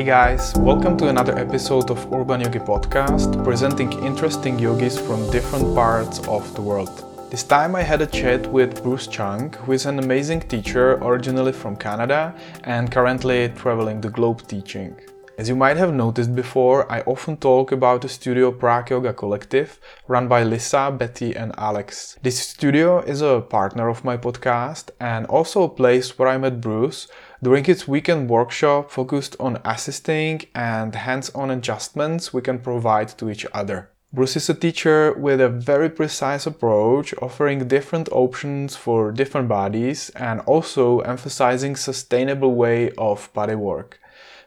Hey guys, welcome to another episode of Urban Yogi Podcast, presenting interesting yogis from different parts of the world. This time I had a chat with Bruce Chung, who is an amazing teacher originally from Canada and currently traveling the globe teaching. As you might have noticed before, I often talk about the studio Prague Yoga Collective, run by Lisa, Betty, and Alex. This studio is a partner of my podcast and also a place where I met Bruce during its weekend workshop focused on assisting and hands on adjustments we can provide to each other. Bruce is a teacher with a very precise approach, offering different options for different bodies and also emphasizing sustainable way of body work.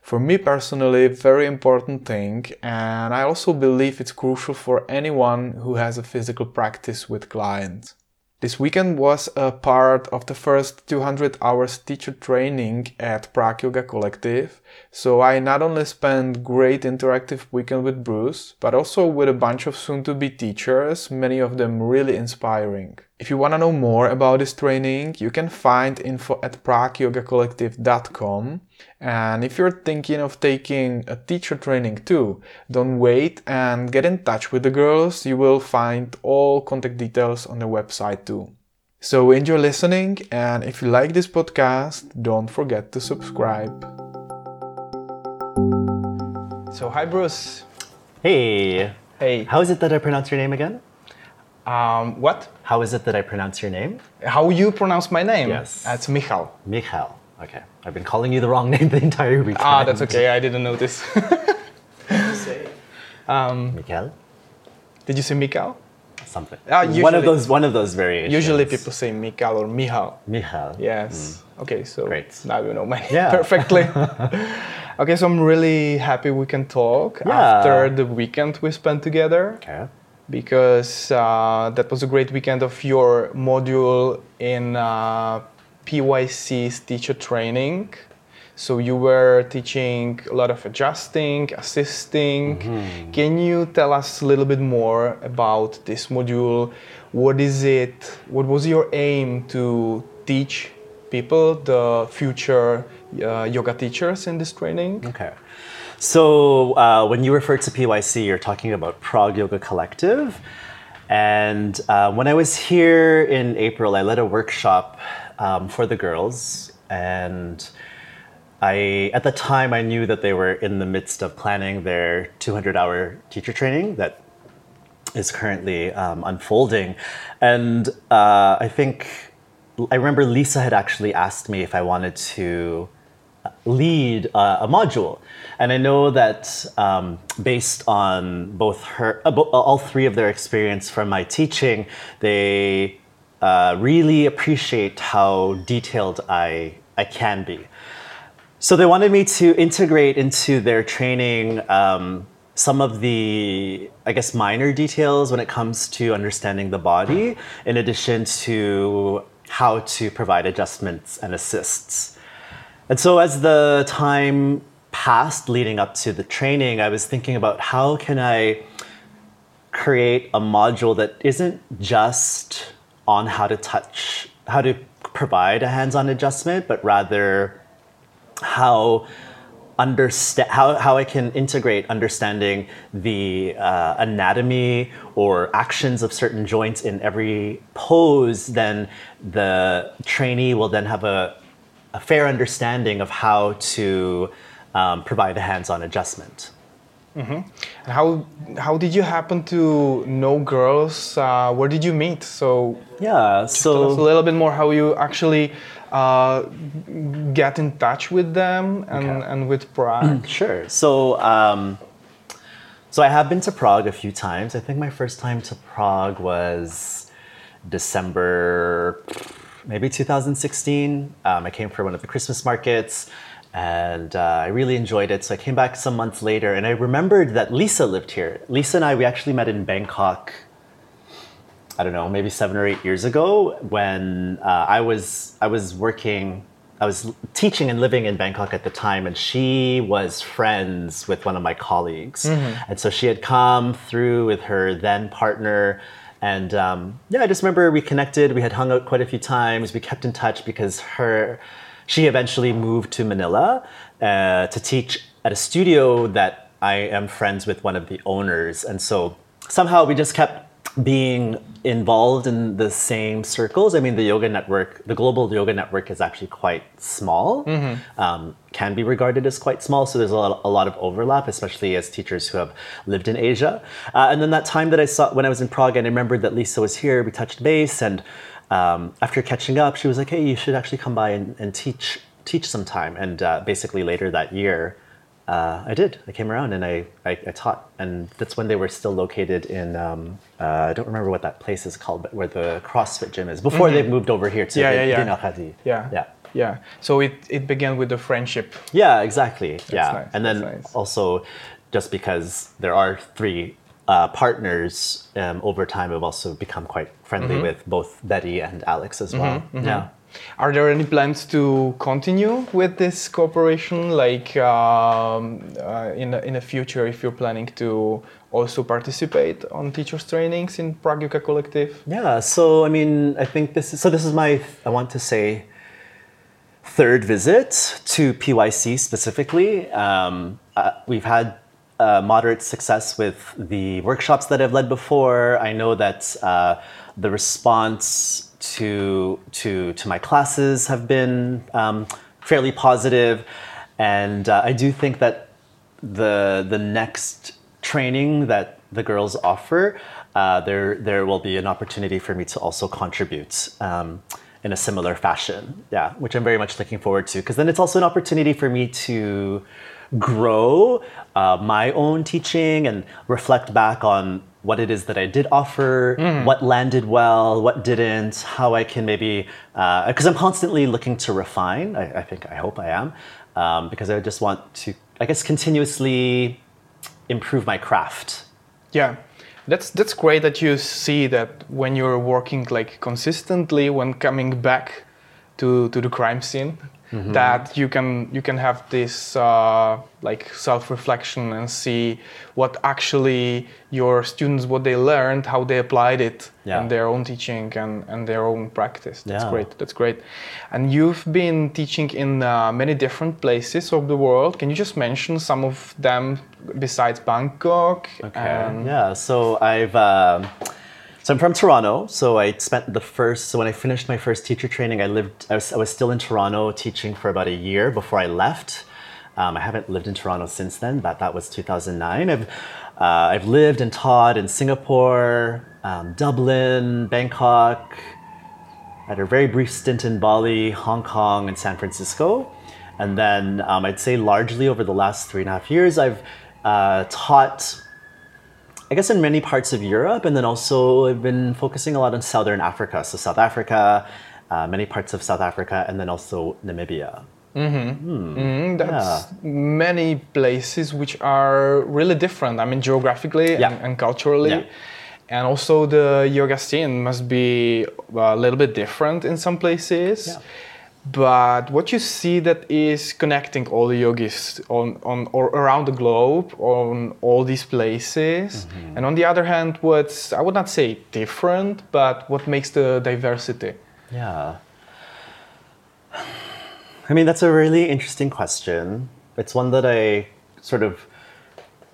For me personally, very important thing, and I also believe it's crucial for anyone who has a physical practice with clients. This weekend was a part of the first 200 hours teacher training at Prague Yoga Collective. So I not only spent great interactive weekend with Bruce, but also with a bunch of soon to be teachers, many of them really inspiring. If you want to know more about this training, you can find info at pragueyogacollective.com. And if you're thinking of taking a teacher training too, don't wait and get in touch with the girls. You will find all contact details on the website too. So enjoy listening, and if you like this podcast, don't forget to subscribe. So, hi Bruce. Hey. Hey. How is it that I pronounce your name again? Um, what? How is it that I pronounce your name? How you pronounce my name? Yes. It's Michal. Michal. Okay. I've been calling you the wrong name the entire week. Ah, that's okay. I didn't notice. Michal? Did you say Michal? Something. Ah, one usually- of those one of those variations. Usually people say Michal or Michal. Michal. Yes. Okay, so Great. now you know my name Yeah. perfectly. okay, so I'm really happy we can talk Yeah. after the weekend we spent together Okay. because uh, that was a great weekend of your module in uh, PYC's teacher training. So you were teaching a lot of adjusting, assisting. Can you tell us a little bit more about this module? What is it? What was your aim to teach people, the future uh, yoga teachers in this training? Okay. So uh, when you refer to PYC, you're talking about Prague Yoga Collective. And uh, when I was here in April, I led a workshop um, for the girls. And I, at the time, I knew that they were in the midst of planning their 200 hour teacher training that is currently um, unfolding. And uh, I think, I remember Lisa had actually asked me if I wanted to lead uh, a module. And I know that um, based on both her, uh, bo- all three of their experience from my teaching, they uh, really appreciate how detailed I, I can be. So they wanted me to integrate into their training um, some of the, I guess, minor details when it comes to understanding the body, in addition to how to provide adjustments and assists. And so as the time passed leading up to the training, I was thinking about how can I create a module that isn't just on how to touch, how to provide a hands-on adjustment, but rather how understand how, how I can integrate understanding the uh, anatomy or actions of certain joints in every pose, then the trainee will then have a, a fair understanding of how to um, provide a hands-on adjustment. And how how did you happen to know girls? Uh, where did you meet? So Yeah, tell us a little bit more how you actually uh, get in touch with them and, Okay. and with Prague. Sure. So, um, so I have been to Prague a few times. I think my first time to Prague was December, maybe 2016. Um, I came for one of the Christmas markets, and uh, I really enjoyed it. So I came back some months later, and I remembered that Lisa lived here. Lisa and I, we actually met in Bangkok. I don't know, maybe seven or eight years ago when uh, I was I was working, I was teaching and living in Bangkok at the time, and she was friends with one of my colleagues, and so she had come through with her then partner, and um, yeah, I just remember we connected. We had hung out quite a few times. We kept in touch because her, she eventually moved to Manila uh, to teach at a studio that I am friends with one of the owners, and so somehow we just kept being involved in the same circles. I mean, the yoga network, the global yoga network, is actually quite small. Um, can be regarded as quite small, so there's a lot, a lot of overlap, especially as teachers who have lived in Asia. Uh, and then that time that I saw when I was in Prague, and I remembered that Lisa was here. We touched base, and um, after catching up, she was like, "Hey, you should actually come by and, and teach teach some time." And uh, basically later that year. Uh, I did. I came around and I, I, I taught, and that's when they were still located in. Um, uh, I don't remember what that place is called, but where the CrossFit gym is. Before they've moved over here to Mm-hmm. Yeah, yeah, yeah. Yeah. yeah, Yeah. So it, it began with the friendship. yeah, exactly. yeah, nice, and then nice. also, just because there are three uh, partners, um, over time I've also become quite friendly Mm-hmm. with both Betty and Alex as well. Yeah. Are there any plans to continue with this cooperation, like um, uh, in the, in the future, if you're planning to also participate on teachers' trainings in Prague Yoga Collective? Yeah, so I mean, I think this is so. This is my, I want to say, third visit to PYC specifically. Um, uh, we've had moderate success with the workshops that I've led before. I know that uh, the response to to to my classes have been um, fairly positive, and uh, I do think that the the next training that the girls offer, uh, there there will be an opportunity for me to also contribute um, in a similar fashion. Yeah, which I'm very much looking forward to because then it's also an opportunity for me to grow uh, my own teaching and reflect back on what it is that I did offer, what landed well, what didn't, how I can maybe, because I'm constantly looking to refine. I, I think, I hope I am, um, because I just want to, I guess, continuously improve my craft. Yeah, that's that's great that you see that when you're working like consistently when coming back to to the crime scene, that you can you can have this uh, like self reflection and see what actually your students what they learned, how they applied it Yeah. in their own teaching and and their own practice. That's Yeah. great. That's great. And you've been teaching in uh, many different places of the world. Can you just mention some of them besides Bangkok? and- yeah, so I've um, so I'm from Toronto. So I spent the first so when I finished my first teacher training, I lived I was, I was still in Toronto teaching for about a year before I left. Um, I haven't lived in Toronto since then. but that was 2009. I've uh, I've lived and taught in Singapore, um, Dublin, Bangkok. I had a very brief stint in Bali, Hong Kong, and San Francisco. And then um, I'd say largely over the last three and a half years, I've uh, taught, I guess, in many parts of Europe. And then also I've been focusing a lot on Southern Africa. So South Africa, uh, many parts of South Africa, and then also Namibia. Mm, that's many places which are really different. I mean, geographically Yeah. and, and culturally. Yeah. And also, the yoga scene must be a little bit different in some places. But what you see that is connecting all the yogis on, on or around the globe on all these places, Mm-hmm. and on the other hand, what's I would not say different, but what makes the diversity? Yeah. I mean, that's a really interesting question. It's one that I sort of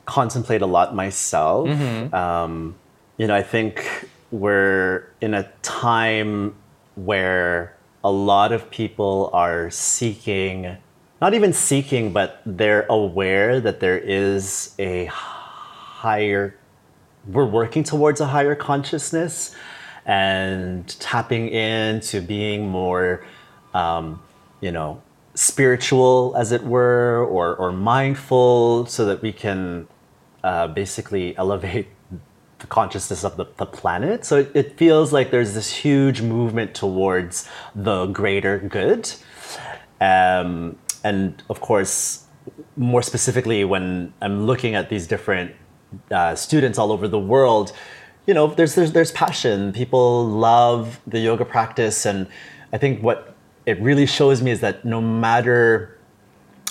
contemplate a lot myself. Um, you know, I think we're in a time where a lot of people are seeking, not even seeking, but they're aware that there is a higher we're working towards a higher consciousness and tapping into being more um, you know spiritual as it were or, or mindful so that we can uh, basically elevate the consciousness of the, the planet. So it, it feels like there's this huge movement towards the greater good. Um, and of course more specifically when i'm looking at these different uh, students all over the world you know there's, there's there's passion. People love the yoga practice. And i think what it really shows me is that no matter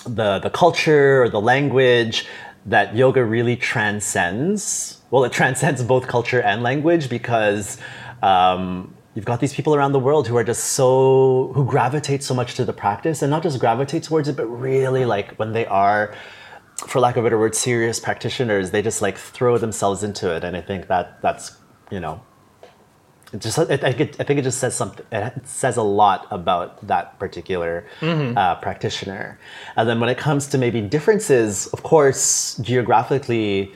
the the culture or the language that yoga really transcends well it transcends both culture and language because um, you've got these people around the world who are just so who gravitate so much to the practice and not just gravitate towards it but really like when they are for lack of a better word, serious practitioners, they just like throw themselves into it, and I think that that's you know, it just I think it, I think it just says something. It says a lot about that particular uh, practitioner. And then when it comes to maybe differences, of course, geographically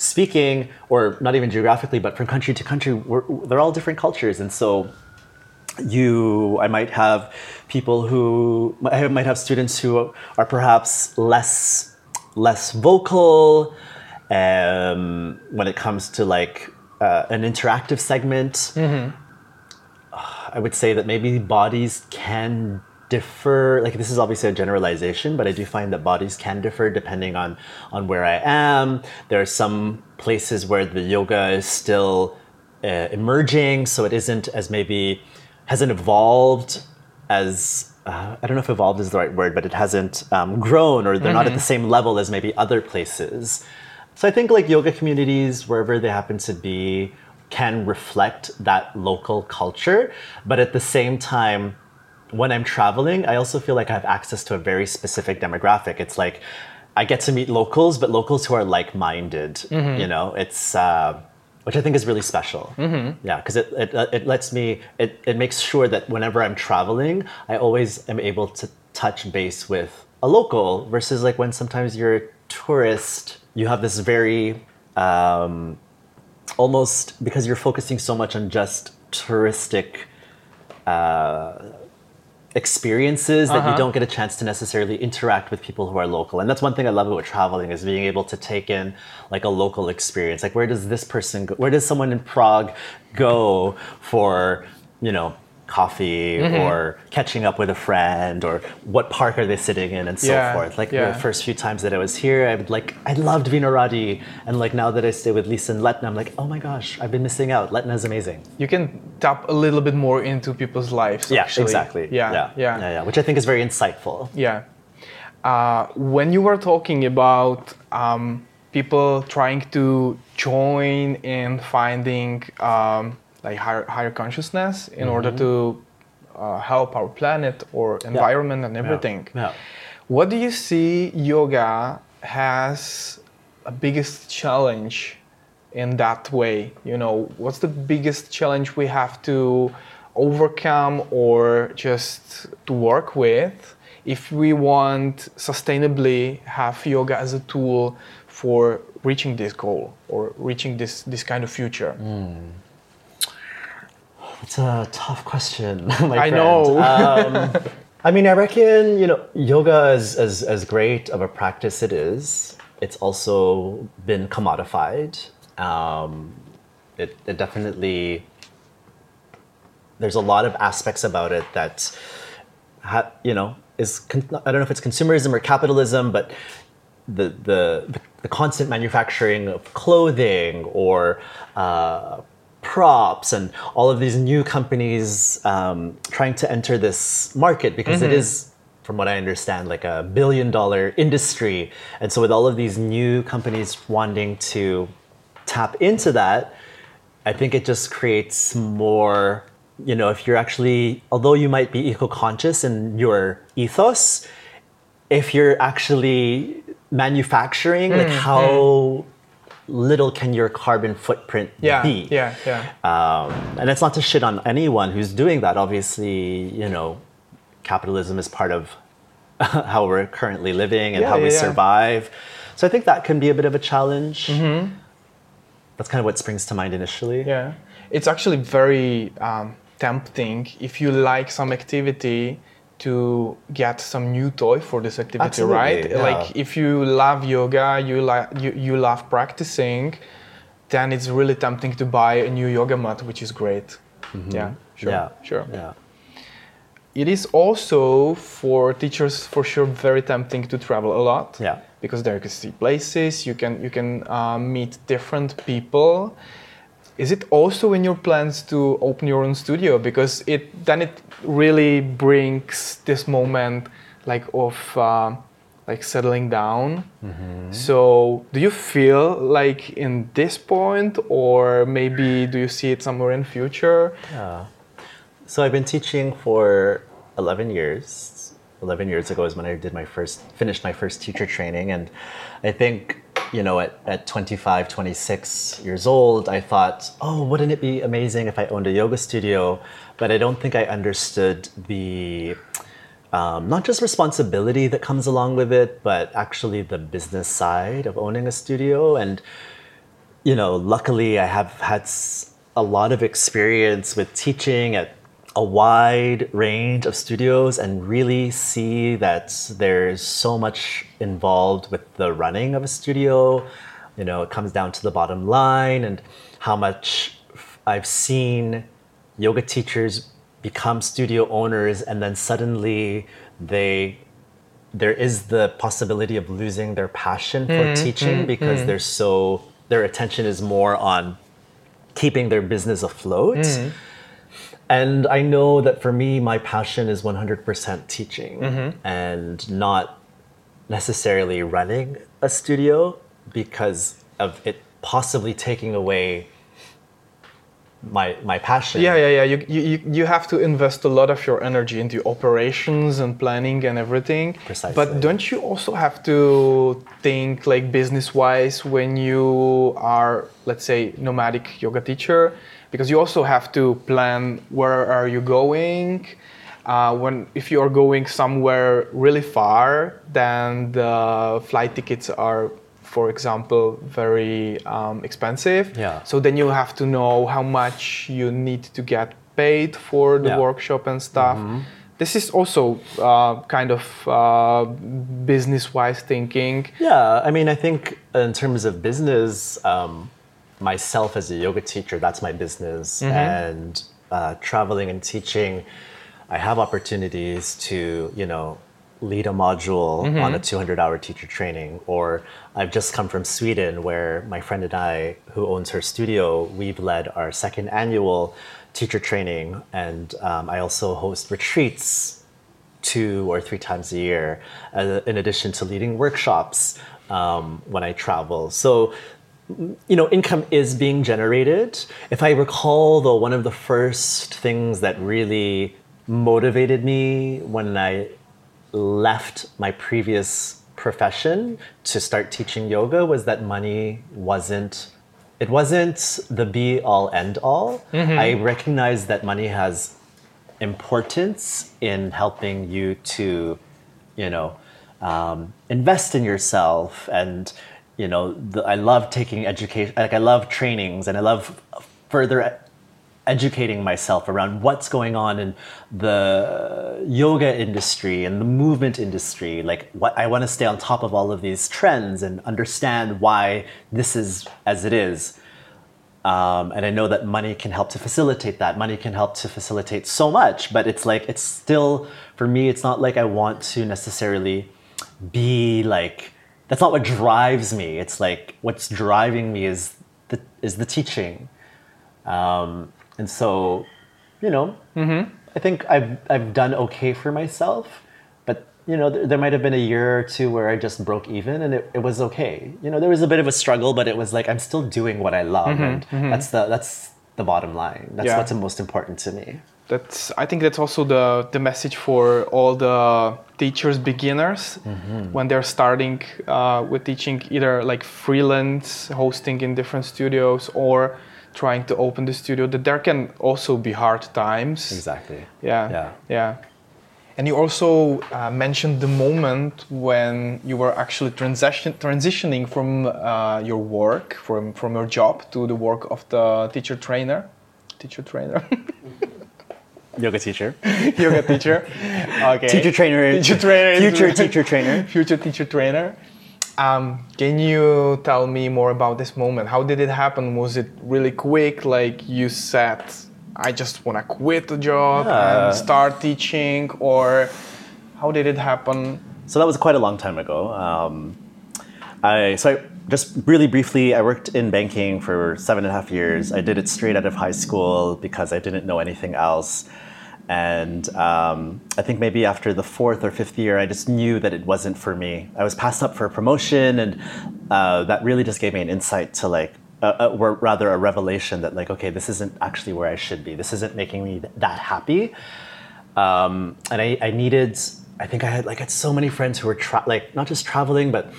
speaking, or not even geographically, but from country to country, we're, they're all different cultures, and so you i might have people who i might have students who are perhaps less less vocal um, when it comes to like uh, an interactive segment. I would say that maybe bodies can differ like this is obviously a generalization but i do find that bodies can differ depending on on where i am there are some places where the yoga is still uh, emerging so it isn't as maybe hasn't evolved as uh, I don't know if evolved is the right word, but it hasn't um, grown or they're not at the same level as maybe other places. So I think like yoga communities, wherever they happen to be, can reflect that local culture. But at the same time, when I'm traveling, I also feel like I have access to a very specific demographic. It's like I get to meet locals, but locals who are like-minded. You know, it's uh, which I think is really special. Yeah, because it, it uh, it lets me it it makes sure that whenever I'm traveling, I always am able to touch base with a local versus like when sometimes you're a tourist, you have this very um, almost because you're focusing so much on just touristic experiences that you uh-huh. don't get a chance to necessarily interact with people who are local. And that's one thing i love about traveling is being able to take in like a local experience. Like where does this person go where does someone in prague go for you know coffee or catching up with a friend or what park are they sitting in and so Yeah, forth like yeah. the first few times that i was here i would like i loved Vinohrady and like now that i stay with lisa and letna i'm like oh my gosh i've been missing out letna is amazing You can tap a little bit more into people's lives. yeah actually. exactly Yeah, yeah yeah. yeah yeah which i think is very insightful Yeah. Uh, when you were talking about um, people trying to join in finding um, like higher, higher consciousness in order to uh, help our planet or environment and everything, yeah. what do you see yoga has a biggest challenge in that way? You know, what's the biggest challenge we have to overcome or just to work with if we want sustainably have yoga as a tool for reaching this goal or reaching this this kind of future? It's a tough question. my I know. Um, I mean, I reckon you know yoga is as as great of a practice it is. It's also been commodified. Um, it, it definitely there's a lot of aspects about it that ha, you know is con- I don't know if it's consumerism or capitalism, but the the the constant manufacturing of clothing or uh, props and all of these new companies um, trying to enter this market because it is from what i understand like a billion dollar industry. And so with all of these new companies wanting to tap into that i think it just creates more you know if you're actually although you might be eco-conscious in your ethos if you're actually manufacturing like how little can your carbon footprint Yeah, be. yeah, yeah. um, and it's not to shit on anyone who's doing that. Obviously you know capitalism is part of how we're currently living and Yeah, how we yeah, yeah. survive. So i think that can be a bit of a challenge. That's kind of what springs to mind initially. Yeah, it's actually very um, tempting if you like some activity to get some new toy for this activity, Absolutely, right? yeah. Like if you love yoga, you like you, you love practicing, then it's really tempting to buy a new yoga mat, which is great. Yeah, sure, Mm-hmm. yeah sure. yeah It is also for teachers for sure very tempting to travel a lot. Yeah. Because there you can see places, you can you can uh, meet different people. Is it also in your plans to open your own studio? Because it then it really brings this moment like of uh, like settling down. So do you feel like in this point, or maybe do you see it somewhere in future? Yeah. So I've been teaching for 11 years. 11 years ago is when I did my first, finished my first teacher training. And I think, you know, at, at 25, 26 years old, I thought, oh, wouldn't it be amazing if I owned a yoga studio? But I don't think I understood the, um, not just responsibility that comes along with it, but actually the business side of owning a studio. And, you know, luckily I have had a lot of experience with teaching at a wide range of studios and really see that there's so much involved with the running of a studio. You know, it comes down to the bottom line and how much I've seen yoga teachers become studio owners and then suddenly they there is the possibility of losing their passion for mm, teaching mm, because mm. they're so their attention is more on keeping their business afloat. And I know that for me, my passion is 100% teaching mm-hmm. and not necessarily running a studio because of it possibly taking away my my passion. Yeah, yeah, yeah. You, you you have to invest a lot of your energy into operations and planning and everything. Precisely. But don't you also have to think like business wise when you are, let's say, nomadic yoga teacher? Because you also have to plan where are you going. Uh, when if you are going somewhere really far, then the flight tickets are for example, very um, expensive. Yeah. So then you have to know how much you need to get paid for the yeah. workshop and stuff. Mm-hmm. This is also uh, kind of uh, business-wise thinking. Yeah, I mean, I think in terms of business, um, myself as a yoga teacher, that's my business, mm-hmm. and uh, traveling and teaching, I have opportunities to, you know, lead a module mm-hmm. on a 200 hour teacher training or i've just come from sweden where my friend and i who owns her studio we've led our second annual teacher training and um, i also host retreats two or three times a year uh, in addition to leading workshops um, when i travel so you know income is being generated if i recall though one of the first things that really motivated me when i left my previous profession to start teaching yoga was that money wasn't it wasn't the be all end all. Mm-hmm. I recognize that money has importance in helping you to, you know, um, invest in yourself. And, you know, the, I love taking education, like I love trainings and I love further educating myself around what's going on in the yoga industry and the movement industry. Like, what I want to stay on top of all of these trends and understand why this is as it is. Um, and I know that money can help to facilitate that. Money can help to facilitate so much, but it's like, it's still, for me, it's not like I want to necessarily be like, that's not what drives me. It's like, what's driving me is the, is the teaching. Um, and so, you know, mm-hmm. I think I've I've done okay for myself, but you know, there, there might have been a year or two where I just broke even, and it, it was okay. You know, there was a bit of a struggle, but it was like I'm still doing what I love, mm-hmm. and mm-hmm. that's the that's the bottom line. That's yeah. what's most important to me. That's I think that's also the the message for all the teachers beginners mm-hmm. when they're starting uh, with teaching either like freelance hosting in different studios or trying to open the studio that there can also be hard times. Exactly. Yeah. Yeah. Yeah. And you also uh, mentioned the moment when you were actually transition, transitioning from uh, your work from, from your job to the work of the teacher trainer. Teacher trainer yoga teacher yoga teacher okay teacher trainer teacher trainer future teacher trainer future teacher trainer um, can you tell me more about this moment? How did it happen? Was it really quick? Like you said, I just want to quit the job yeah. and start teaching, or how did it happen? So that was quite a long time ago. Um, I so I, just really briefly, I worked in banking for seven and a half years. I did it straight out of high school because I didn't know anything else. And um, I think maybe after the fourth or fifth year, I just knew that it wasn't for me. I was passed up for a promotion, and uh, that really just gave me an insight to like, uh, or rather a revelation that like, okay, this isn't actually where I should be. This isn't making me that happy. Um, and I, I, needed I think I had like had so many friends who were tra- like not just traveling, but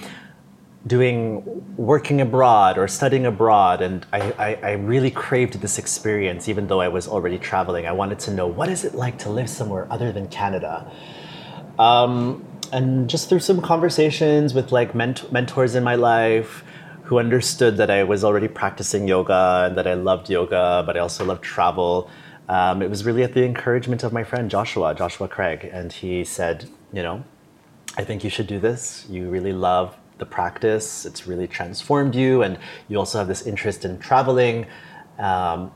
doing working abroad or studying abroad and I, I, I, really craved this experience even though i was already traveling. I wanted to know what is it like to live somewhere other than canada? Um, and just through some conversations with like ment- mentors in my life who understood that i was already practicing yoga and that i loved yoga but i also loved travel um, it was really at the encouragement of my friend joshua joshua craig. And he said you know i think you should do this. You really love the practice. It's really transformed you, and you also have this interest in traveling. Um,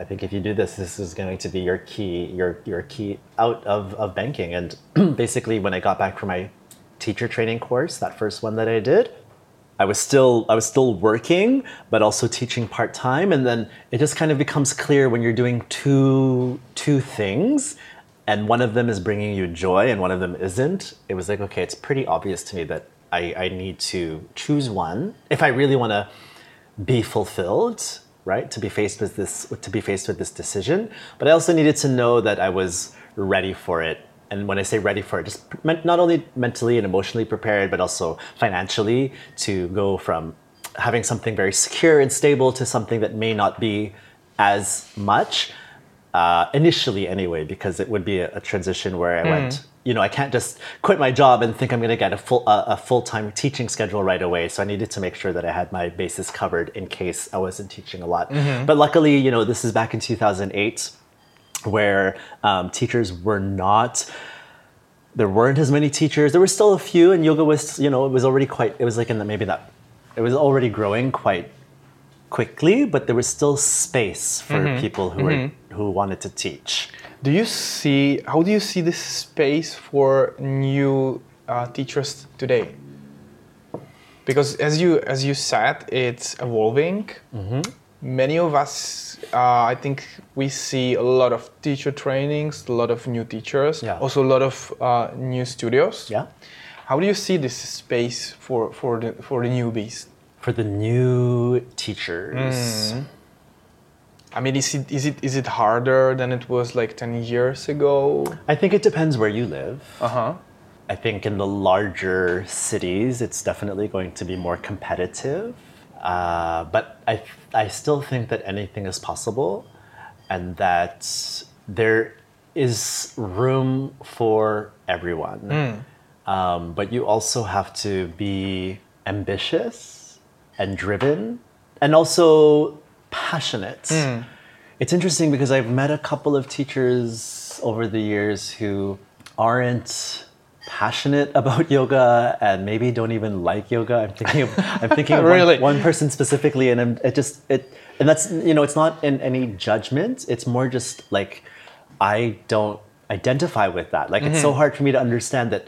I think if you do this, this is going to be your key, your your key out of, of banking. And basically, when I got back from my teacher training course, that first one that I did, I was still I was still working, but also teaching part time. And then it just kind of becomes clear when you're doing two two things, and one of them is bringing you joy, and one of them isn't. It was like okay, it's pretty obvious to me that I, I need to choose one if I really want to be fulfilled, right? To be faced with this to be faced with this decision. But I also needed to know that I was ready for it. And when I say ready for it, just not only mentally and emotionally prepared, but also financially to go from having something very secure and stable to something that may not be as much uh, initially anyway, because it would be a, a transition where I mm. went you know, I can't just quit my job and think I'm going to get a full uh, a full time teaching schedule right away. So I needed to make sure that I had my bases covered in case I wasn't teaching a lot. Mm-hmm. But luckily, you know, this is back in 2008, where um, teachers were not. There weren't as many teachers. There were still a few, and yoga was, you know, it was already quite. It was like in the maybe that, it was already growing quite quickly, but there was still space for mm-hmm. people who mm-hmm. were who wanted to teach. Do you see how do you see this space for new uh, teachers today? Because as you as you said, it's evolving. Mm-hmm. Many of us, uh, I think, we see a lot of teacher trainings, a lot of new teachers, yeah. also a lot of uh, new studios. Yeah. How do you see this space for for the for the newbies? For the new teachers. Mm I mean, is it is it is it harder than it was like ten years ago? I think it depends where you live. Uh huh. I think in the larger cities, it's definitely going to be more competitive. Uh, but I I still think that anything is possible, and that there is room for everyone. Mm. Um, but you also have to be ambitious and driven, and also passionate. Mm. It's interesting because I've met a couple of teachers over the years who aren't passionate about yoga and maybe don't even like yoga. I'm thinking of I'm thinking of really? one, one, person specifically, and I'm, it just it and that's you know it's not in any judgment. It's more just like I don't identify with that. Like mm-hmm. it's so mm-hmm. hard for me to understand that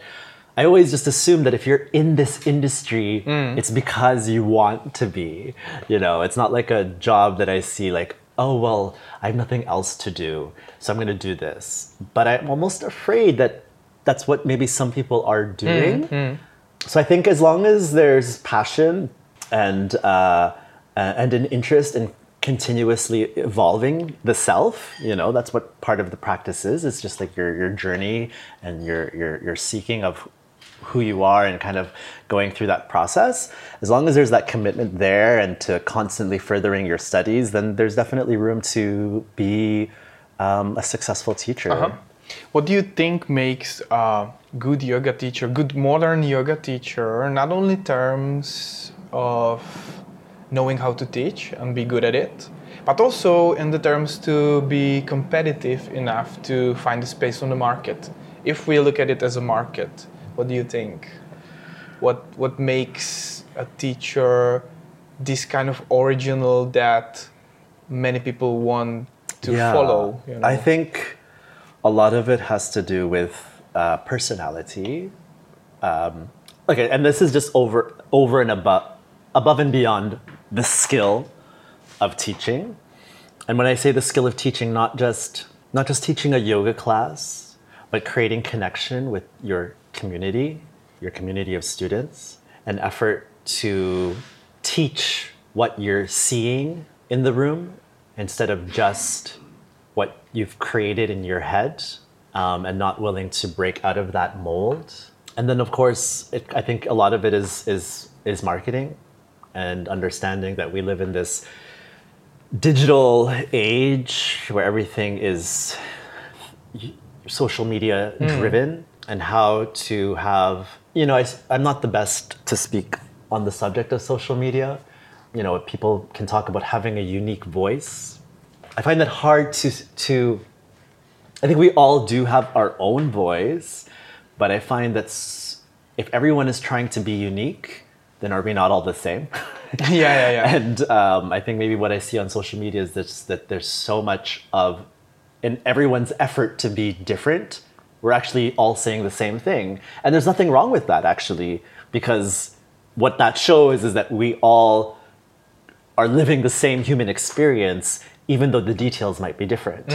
I always just assume that if you're in this industry, mm. it's because you want to be. You know, it's not like a job that I see like, oh, well, I have nothing else to do, so I'm going to do this. But I'm almost afraid that that's what maybe some people are doing. Mm. So I think as long as there's passion and uh, and an interest in continuously evolving the self you know that's what part of the practice is it's just like your your journey and your your your seeking of who you are and kind of going through that process, as long as there's that commitment there and to constantly furthering your studies, then there's definitely room to be um, a successful teacher. Uh-huh. What do you think makes a good yoga teacher, good modern yoga teacher, not only terms of knowing how to teach and be good at it, but also in the terms to be competitive enough to find a space on the market. If we look at it as a market, what do you think? What what makes a teacher this kind of original that many people want to yeah, follow? You know? I think a lot of it has to do with uh, personality. Um, okay, and this is just over over and above above and beyond the skill of teaching. And when I say the skill of teaching, not just not just teaching a yoga class, but creating connection with your community, your community of students, an effort to teach what you're seeing in the room instead of just what you've created in your head. um, and not willing to break out of that mold. And then, of course, it, I think a lot of it is is is marketing and understanding that we live in this digital age where everything is social media driven and how to have you know I, i'm not the best to speak on the subject of social media. You know people can talk about having a unique voice. I find that hard to to i think we all do have our own voice but i find that if everyone is trying to be unique then are we not all the same? Yeah, yeah, yeah. and um, I think maybe what I see on social media is this, that there's so much of, in everyone's effort to be different, we're actually all saying the same thing. And there's nothing wrong with that, actually, because what that shows is that we all are living the same human experience, even though the details might be different.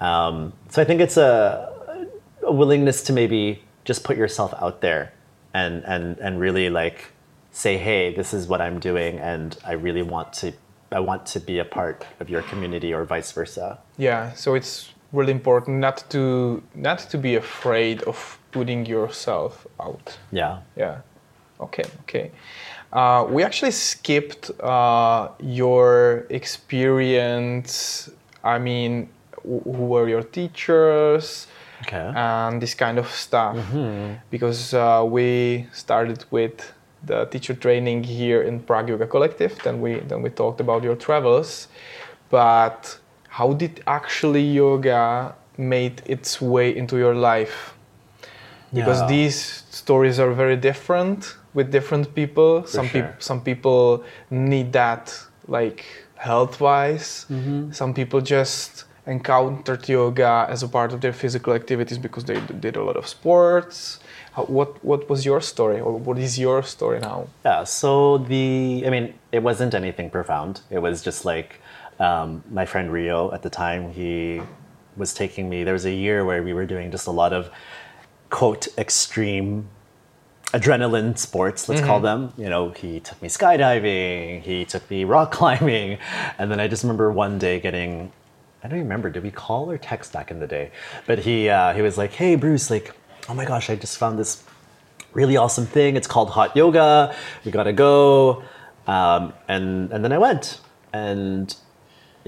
Um, so I think it's a, a willingness to maybe just put yourself out there and, and, and really like say, hey, this is what I'm doing, and I really want to, I want to be a part of your community, or vice versa. Yeah, so it's really important not to not to be afraid of putting yourself out. Yeah. Yeah. Okay. Okay. Uh, we actually skipped uh, your experience. I mean, wh- who were your teachers Okay. and this kind of stuff? Because uh, we started with the teacher training here in Prague Yoga Collective. Then we then we talked about your travels, but how did actually yoga made its way into your life? because Yeah. these stories are very different with different people. some sure. people some people need that like health wise. Mm-hmm. Some people just encountered yoga as a part of their physical activities because they did a lot of sports. How, what what was your story or what is your story now? Yeah, so the, I mean, it wasn't anything profound. It was just like um, my friend Rio at the time, he was taking me, there was a year where we were doing just a lot of, quote, extreme adrenaline sports, let's call them. You know, he took me skydiving, he took me rock climbing. And then I just remember one day getting, I don't even remember, did we call or text back in the day? But he, uh, he was like, hey, Bruce, like, oh my gosh, I just found this really awesome thing. It's called hot yoga. We gotta go. Um, and and then I went, and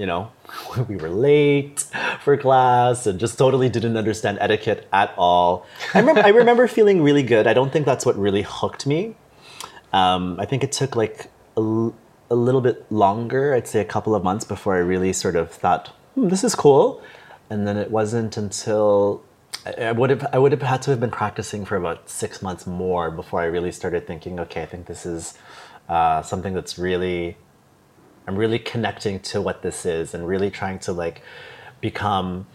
you know, we were late for class and just totally didn't understand etiquette at all. I remember I remember feeling really good. I don't think that's what really hooked me. Um, I think it took like a little bit longer. I'd say a couple of months before I really sort of thought, hmm, this is cool. And then it wasn't until I I would have I would have had to have been practicing for about six months more before I really started thinking, okay, I think this is uh, something that's really I'm really connecting to what this is and really trying to like become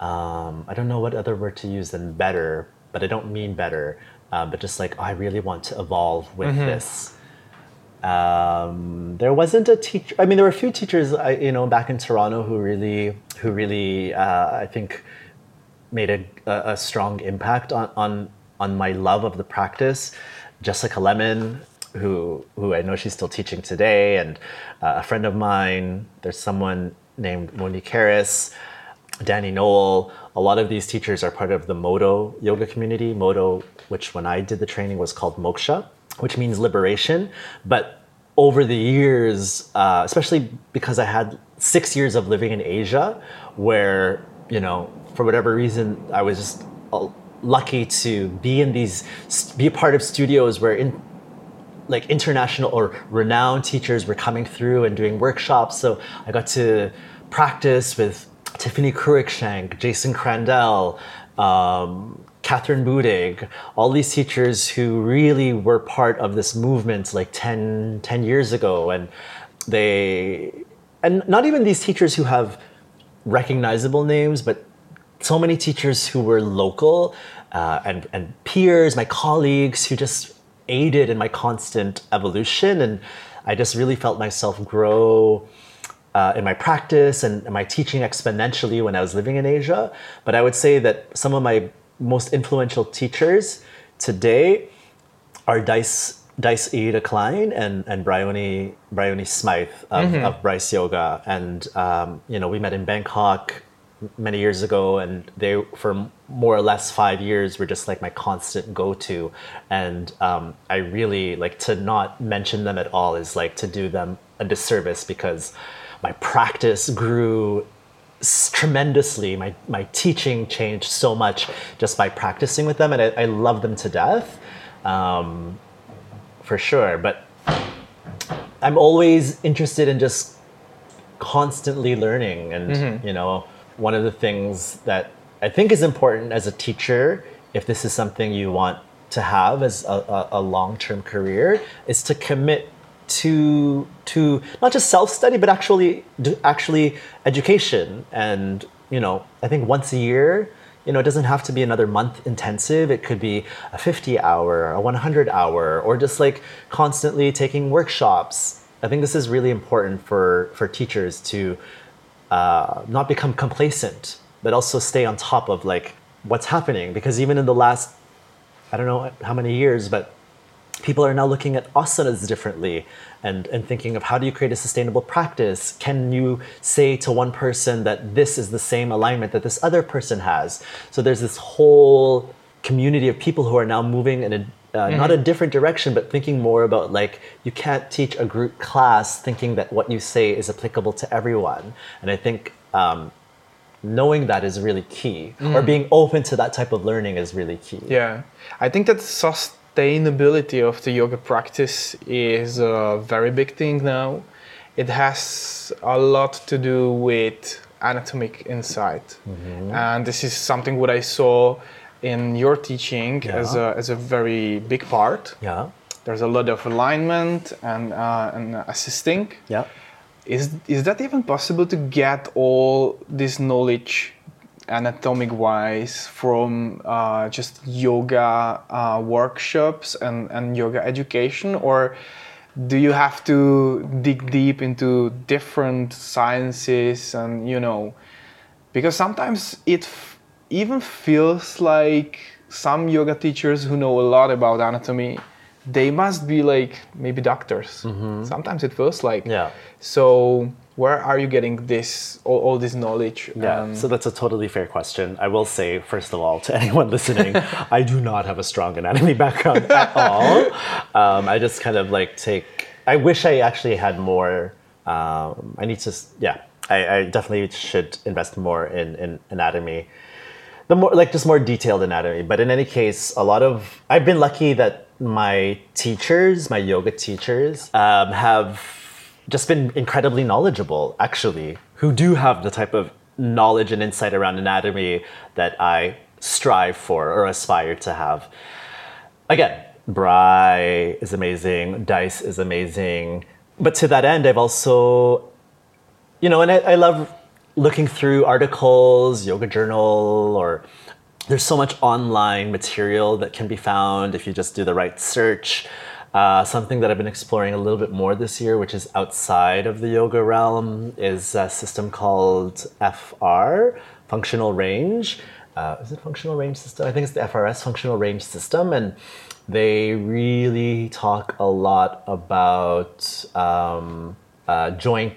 um, I don't know what other word to use than better, but I don't mean better, uh, but just like I really want to evolve with this. Um, there wasn't a teacher. I mean, there were a few teachers, I, you know, back in Toronto who really, who really, uh, I think, made a, a, a strong impact on, on on my love of the practice. Jessica Lemon, who who I know she's still teaching today, and uh, a friend of mine. There's someone named Monique Harris, Danny Noel. A lot of these teachers are part of the Modo yoga community. Modo, which when I did the training was called Moksha, which means liberation. But over the years, uh, especially because I had six years of living in Asia, where you know, for whatever reason, I was just uh, lucky to be in these, be a part of studios where in like international or renowned teachers were coming through and doing workshops. So I got to practice with Tiffany Cruikshank, Jason Crandell, um, Kathryn Budig, all these teachers who really were part of this movement like 10, 10 years ago. And they, and not even these teachers who have recognizable names, but so many teachers who were local uh, and, and peers, my colleagues who just aided in my constant evolution. And I just really felt myself grow uh, in my practice and my teaching exponentially when I was living in Asia. But I would say that some of my most influential teachers today are Dice Dice Iida-Klein and and Bryony Bryony Smythe of, of Bryce Yoga, and um, you know we met in Bangkok many years ago, and they for more or less five years were just like my constant go-to, and um, I really like to not mention them at all is like to do them a disservice because my practice grew tremendously. My my teaching changed so much just by practicing with them, and I, I love them to death, um, for sure. But I'm always interested in just constantly learning, and you know, one of the things that I think is important as a teacher, if this is something you want to have as a, a, a long-term career, is to commit to to not just self-study but actually actually education. And you know i think once a year you know it doesn't have to be another month intensive. It could be a 50 hour a 100 hour or just like constantly taking workshops. I think this is really important for for teachers to uh, not become complacent but also stay on top of like what's happening because even in the last i don't know how many years but people are now looking at asanas differently and, and thinking of how do you create a sustainable practice? Can you say to one person that this is the same alignment that this other person has? So there's this whole community of people who are now moving in a uh, not a different direction, but thinking more about like you can't teach a group class thinking that what you say is applicable to everyone. And I think um, knowing that is really key, or being open to that type of learning is really key. Yeah, I think that sustainability of the yoga practice is a very big thing now. It has a lot to do with anatomic insight, and this is something what I saw in your teaching as a as a very big part. Yeah. There's a lot of alignment and uh, and assisting. Yeah. Is is that even possible to get all this knowledge, anatomic wise, from uh, just yoga uh, workshops and, and yoga education, or do you have to dig deep into different sciences and you know, because sometimes it even feels like some yoga teachers who know a lot about anatomy they must be like maybe doctors sometimes it feels like Yeah. so where are you getting this all, all this knowledge Yeah, Um, so that's a totally fair question. I will say, first of all, to anyone listening, I do not have a strong anatomy background at all. Um, I just kind of like take. I wish I actually had more. Um, I need to. Yeah, I, I definitely should invest more in, in anatomy. The more like just more detailed anatomy. But in any case, a lot of I've been lucky that my teachers, my yoga teachers, um, have just been incredibly knowledgeable, actually, who do have the type of knowledge and insight around anatomy that I strive for or aspire to have. Again, Bry is amazing, Dice is amazing. But to that end, I've also, you know, and I, I love looking through articles, Yoga Journal, or there's so much online material that can be found if you just do the right search. Uh, something that I've been exploring a little bit more this year, which is outside of the yoga realm, is a system called FR, Functional Range. Uh, is it Functional Range System? I think it's the FRS, Functional Range System. And they really talk a lot about um, uh, joint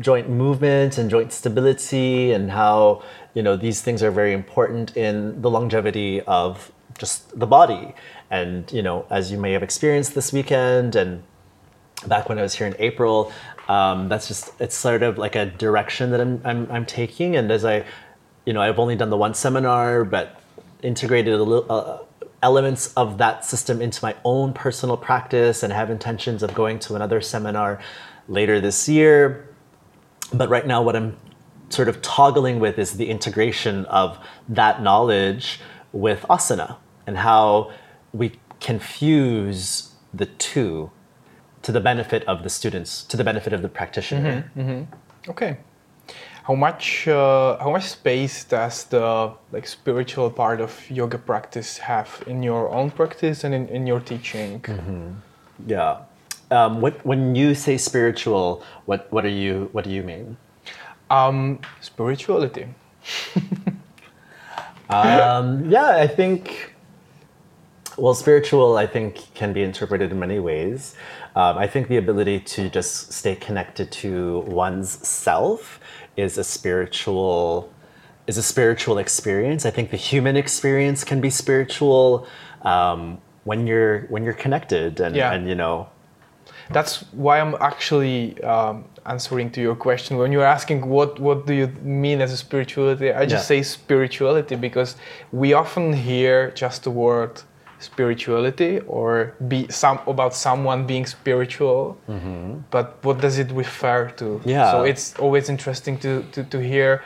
joint movement and joint stability and how you know these things are very important in the longevity of just the body. And you know as you may have experienced this weekend and back when i was here in april um, that's just it's sort of like a direction that I'm, I'm, I'm taking. And as i you know i've only done the one seminar but integrated a little uh, elements of that system into my own personal practice and have intentions of going to another seminar later this year but right now, what I'm sort of toggling with is the integration of that knowledge with asana and how we can fuse the two to the benefit of the students, to the benefit of the practitioner. Mm-hmm, mm-hmm. okay how much uh, how much space does the like spiritual part of yoga practice have in your own practice and in, in your teaching mm-hmm. Yeah. Um, what, when you say spiritual, what, what are you? What do you mean? um spirituality Um, yeah, I think. Well, spiritual, I think, can be interpreted in many ways. Um, I think the ability to just stay connected to one's self is a spiritual is a spiritual experience. I think the human experience can be spiritual um, when you're when you're connected and, Yeah. and you know That's why I'm actually um, answering to your question. When you're asking what what do you mean as a spirituality, I just Yeah. say spirituality because we often hear just the word spirituality or be some about someone being spiritual. But what does it refer to? Mm-hmm. Yeah. So it's always interesting to, to, to hear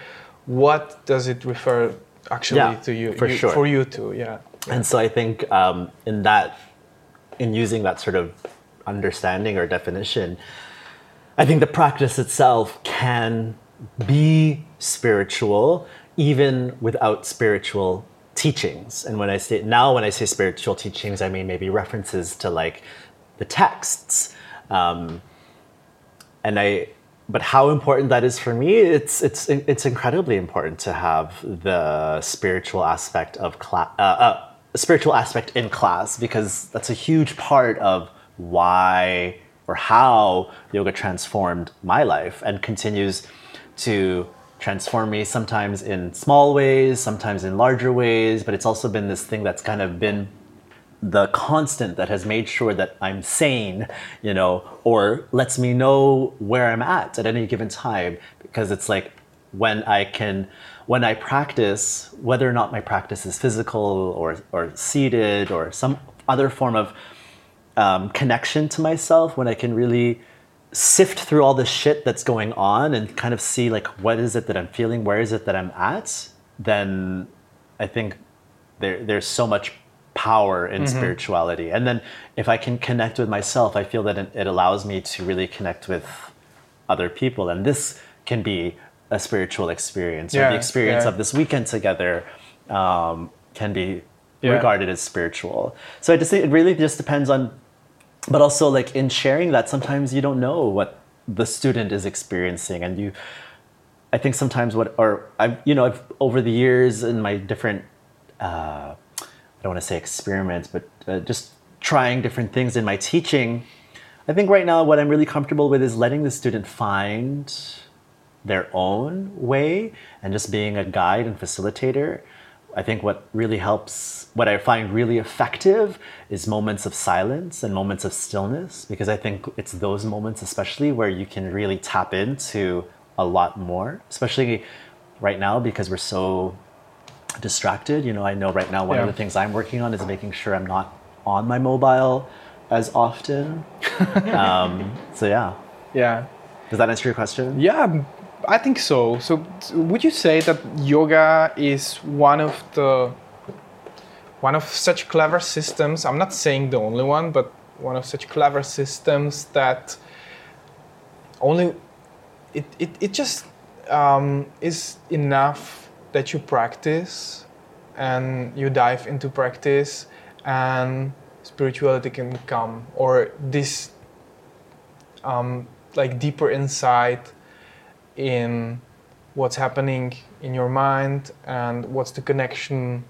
what does it refer actually Yeah, to you, for you- sure. for you to yeah. And so I think um, in that, in using that sort of understanding or definition, I think the practice itself can be spiritual even without spiritual teachings. And when I say now, when I say spiritual teachings, I mean maybe references to like the texts. Um, and I, but how important that is for me, it's it's it's incredibly important to have the spiritual aspect of class, uh, uh, spiritual aspect in class because that's a huge part of why or how yoga transformed my life and continues to transform me sometimes in small ways, sometimes in larger ways, but it's also been this thing that's kind of been the constant that has made sure that I'm sane, you know, or lets me know where I'm at at any given time. Because it's like when I can, when I practice, whether or not my practice is physical or, or seated or some other form of um, connection to myself, when I can really sift through all the shit that's going on and kind of see like what is it that I'm feeling, where is it that I'm at, then I think there there's so much power in spirituality. And then if I can connect with myself, I feel that it, allows me to really connect with other people. And this can be a spiritual experience. or the experience yeah. of this weekend together um, can be Yeah. regarded as spiritual. So I just think it really just depends on but also like in sharing that sometimes you don't know what the student is experiencing and you i think sometimes what or i've you know i've over the years in my different uh, i don't want to say experiments but uh, just trying different things in my teaching i think right now what i'm really comfortable with is letting the student find their own way and just being a guide and facilitator. I think what really helps, what I find really effective is moments of silence and moments of stillness, because I think it's those moments, especially where you can really tap into a lot more, especially right now because we're so distracted. You know, I know right now one Yeah. of the things I'm working on is making sure I'm not on my mobile as often. um, so, yeah. Yeah. Does that answer your question? Yeah, I think so. So, would you say that yoga is one of the one of such clever systems? I'm not saying the only one, but one of such clever systems that only it it, it just um, is enough that you practice and you dive into practice and spirituality can come or this um, like deeper insight in what's happening in your mind and what's the connection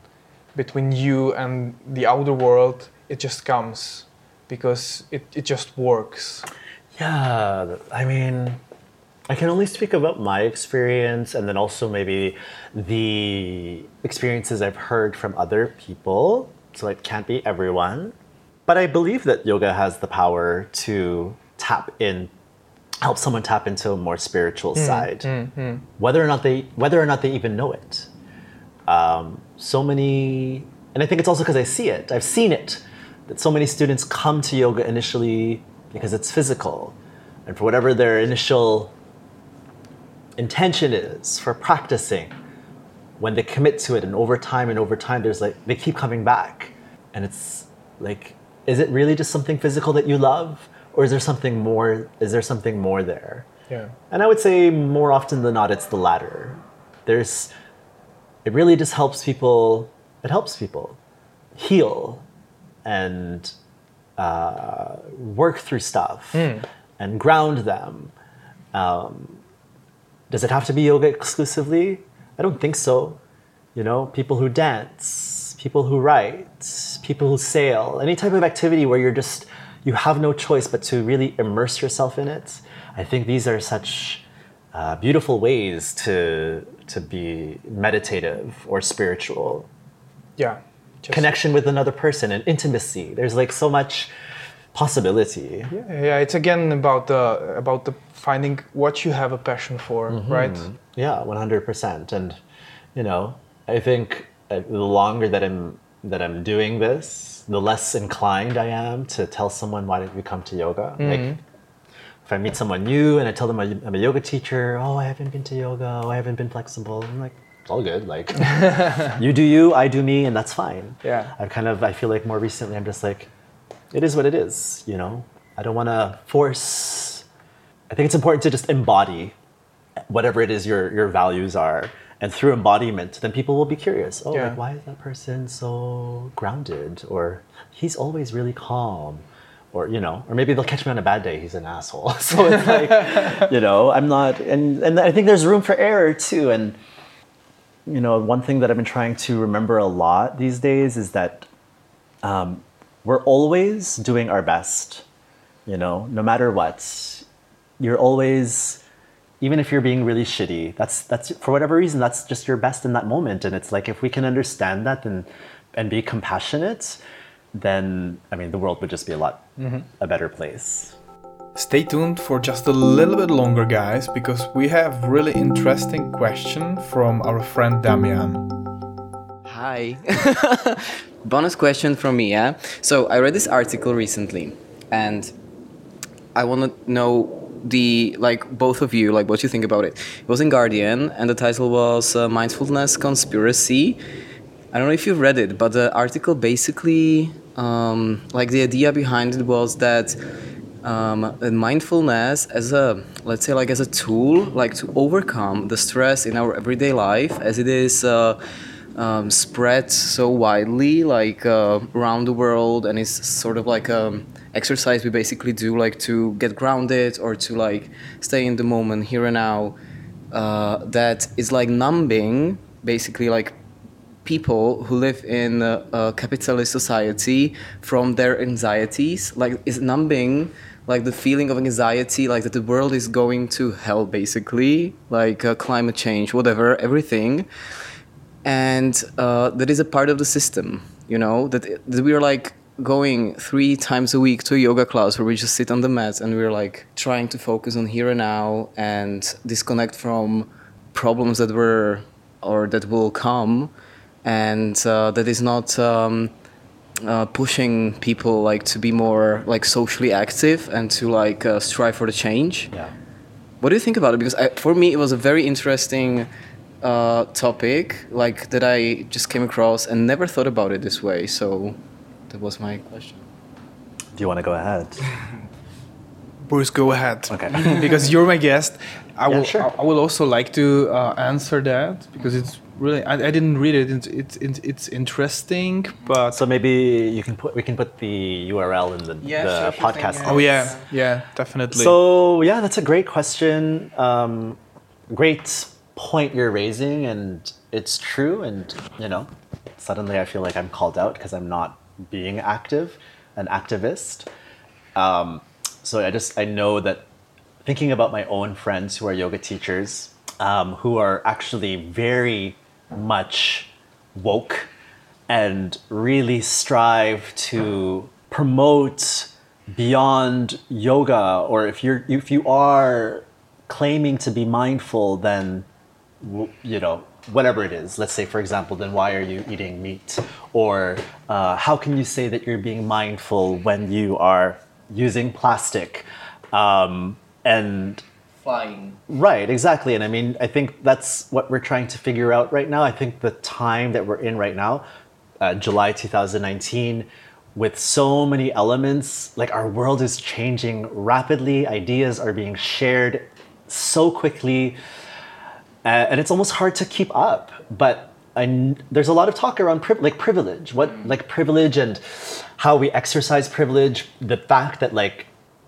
between you and the outer world it just comes because it, it just works Yeah, I mean, I can only speak about my experience and then also maybe the experiences I've heard from other people. So it can't be everyone. But I believe that yoga has the power to tap in, help someone tap into a more spiritual hmm, side, hmm, hmm. whether or not they whether or not they even know it. Um, so many, and I think it's also because I see it. I've seen it that so many students come to yoga initially because it's physical, and for whatever their initial intention is for practicing, when they commit to it and over time and over time, there's like they keep coming back, and it's like, is it really just something physical that you love, or is there something more? Is there something more there? yeah And I would say more often than not, it's the latter. There's, it really just helps people. It helps people heal and uh, work through stuff and ground them. Um, does it have to be yoga exclusively? I don't think so. You know, people who dance, people who write, people who sail, any type of activity where you're just, you have no choice but to really immerse yourself in it. I think these are such uh, beautiful ways to to be meditative or spiritual. Yeah. Just, Connection with another person and intimacy. There's like so much possibility. Yeah, yeah, it's again about the about the finding what you have a passion for, right? Yeah, one hundred percent. And you know, I think uh, the longer that I'm that I'm doing this, the less inclined I am to tell someone why did you come to yoga. Mm-hmm. Like, if I meet someone new and I tell them I- I'm a yoga teacher, oh, I haven't been to yoga, oh, I haven't been flexible. I'm like, it's all good. Like, you do you, I do me, and that's fine. Yeah. I've kind of, I feel like more recently, I'm just like, it is what it is. You know, I don't want to force. I think it's important to just embody whatever it is your your values are and through embodiment then people will be curious. Oh Yeah. like why is that person so grounded? Or he's always really calm. Or you know or maybe they'll catch me on a bad day he's an asshole. So it's like you know i'm not and and i think there's room for error too. And you know one thing that i've been trying to remember a lot these days is that um, we're always doing our best you know no matter what. You're always even if you're being really shitty that's that's for whatever reason that's just your best in that moment and it's like if we can understand that and and be compassionate then i mean the world would just be a lot mm-hmm. a better place Stay tuned for just a little bit longer, guys, because we have really interesting question from our friend Damian. Hi. Bonus question from me, yeah? So I read this article recently and I want to know the like both of you like what you think about it. It was in Guardian and the title was uh, Mindfulness Conspiracy. I don't know if you've read it, but the article basically um, like the idea behind it was that um, mindfulness as a let's say like as a tool like to overcome the stress in our everyday life as it is uh, um, spread so widely like uh, around the world and it's sort of like a exercise we basically do like to get grounded or to like stay in the moment here and now. Uh, that is like numbing basically like people who live in a, a capitalist society from their anxieties. Like is numbing like the feeling of anxiety like that the world is going to hell basically. Like uh, climate change whatever everything. And uh, that is a part of the system you know? That, that we are like going three times a week to a yoga class where we just sit on the mat and we're like trying to focus on here and now and disconnect from problems that were or that will come and uh, that is not um, uh, pushing people like to be more like socially active and to like uh, strive for the change yeah what do you think about it? Because I, for me, it was a very interesting uh, topic, like that I just came across and never thought about it this way. So that was my question. do you want to go ahead Bruce, go ahead. Okay. because you're my guest. I Yeah, will. sure. I, I will also like to uh, answer that because it's really. I, I didn't read it. It's, it's it's it's interesting, but so maybe you can put we can put the url in the, Yeah, the sure, sure thing, podcast yeah. oh yeah, yeah, definitely. So yeah, that's a great question. Um, great point you're raising, and it's true. And you know, suddenly I feel like I'm called out because I'm not being active, an activist. Um, so I just I know that thinking about my own friends who are yoga teachers, um, who are actually very much woke and really strive to promote beyond yoga or if you're if you are claiming to be mindful then you know whatever it is let's say for example then why are you eating meat or uh, how can you say that you're being mindful when you are using plastic um, and Flying. Right, exactly. And I mean, I think that's what we're trying to figure out right now. I think the time that we're in right now, uh, July 2019, with so many elements, like our world is changing rapidly, ideas are being shared so quickly, uh, and it's almost hard to keep up. But I there's a lot of talk around like privilege, what like privilege and how we exercise privilege. The fact that like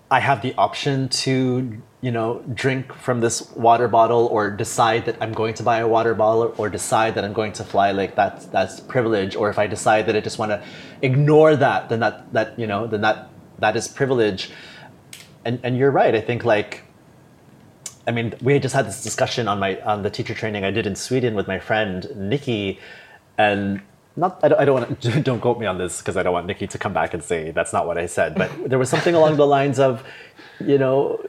I have the option to you know drink from this water bottle or decide that I'm going to buy a water bottle or decide that I'm going to fly like that's that's privilege or if I decide that I just want to ignore that then that that you know then that that is privilege and and you're right I think like I mean, we just had this discussion on my on the teacher training I did in Sweden with my friend Nikki, and not I don't, I don't want to don't quote me on this because I don't want Nikki to come back and say that's not what I said. But there was something along the lines of, you know,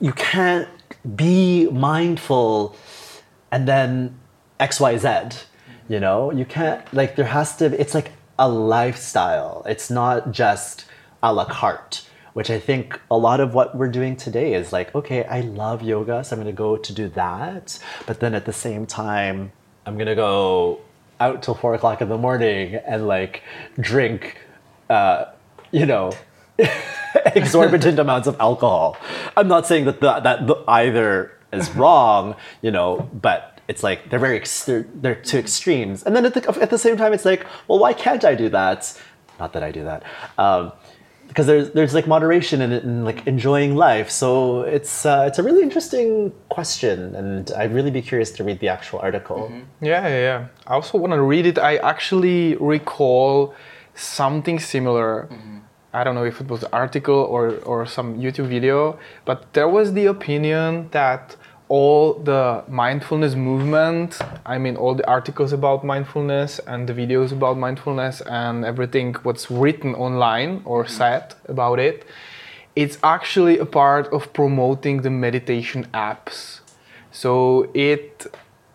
you can't be mindful and then X Y Z. You know, you can't like there has to. It's like a lifestyle. It's not just a la carte which I think a lot of what we're doing today is like, okay, I love yoga, so I'm gonna go to do that. But then at the same time, I'm gonna go out till four o'clock in the morning and like drink, uh, you know, exorbitant amounts of alcohol. I'm not saying that the, that the, either is wrong, you know, but it's like they're very ex- they're, they're two extremes. And then at the, at the same time, it's like, well, why can't I do that? Not that I do that. Um, because there's there's like moderation in it and like enjoying life. So it's uh, it's a really interesting question, and I'd really be curious to read the actual article. Yeah, yeah, yeah. I also want to read it. I actually recall something similar. I don't know if it was an article or, or some YouTube video, but there was the opinion that all the mindfulness movement, I mean, all the articles about mindfulness and the videos about mindfulness and everything what's written online or said about it, it's actually a part of promoting the meditation apps. So it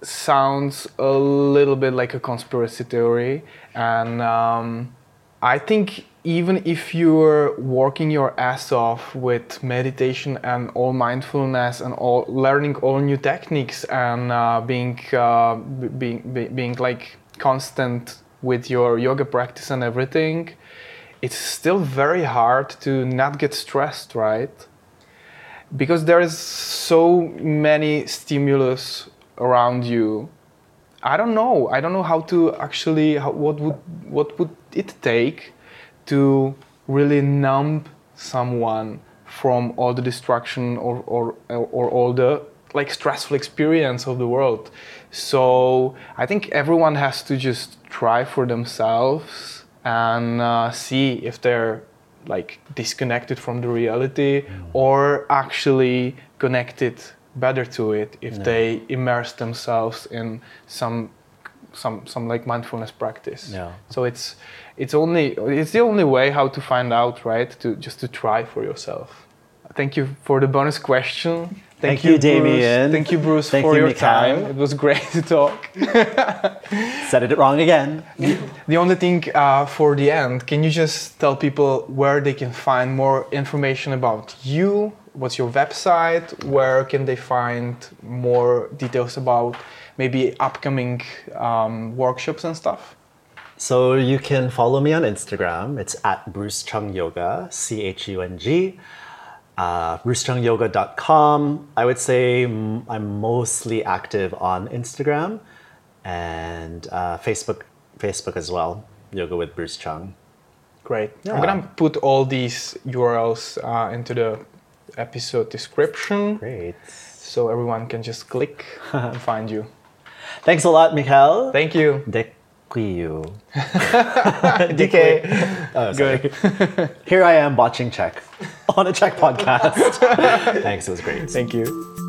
sounds a little bit like a conspiracy theory, and um, I think even if you're working your ass off with meditation and all mindfulness and all learning all new techniques and uh, being, uh, being be- being like constant with your yoga practice and everything, it's still very hard to not get stressed, right? because there is so many stimulus around you i don't know i don't know how to actually how, what would what would it take to really numb someone from all the distraction or or or all the like stressful experience of the world. So i think everyone has to just try for themselves and uh, see if they're like disconnected from the reality or actually connected better to it if they immerse themselves in some some some like mindfulness practice Yeah. so it's it's only it's the only way how to find out right to just to try for yourself thank you for the bonus question Thank you, Bruce. Damian. thank you bruce Thank for you, your Mikhail. time it was great to talk Said it wrong again. The only thing uh, for the end, can you just tell people where they can find more information about you? What's your website? Where can they find more details about maybe upcoming um, workshops and stuff? So you can follow me on Instagram. It's at Bruce Chung Yoga, C H U N G. Uh, BruceChungYoga.com. I would say I'm mostly active on Instagram and uh, Facebook, Facebook as well. Yoga with Bruce Chung. Great. Yeah. I'm gonna put all these URLs uh, into the episode description Great. so everyone can just click and find you. Thanks a lot, Mikhail. Thank you. Dekuyu. DK. Oh. Good. Here I am watching Czech on a Czech podcast. Thanks, it was great. Thank you.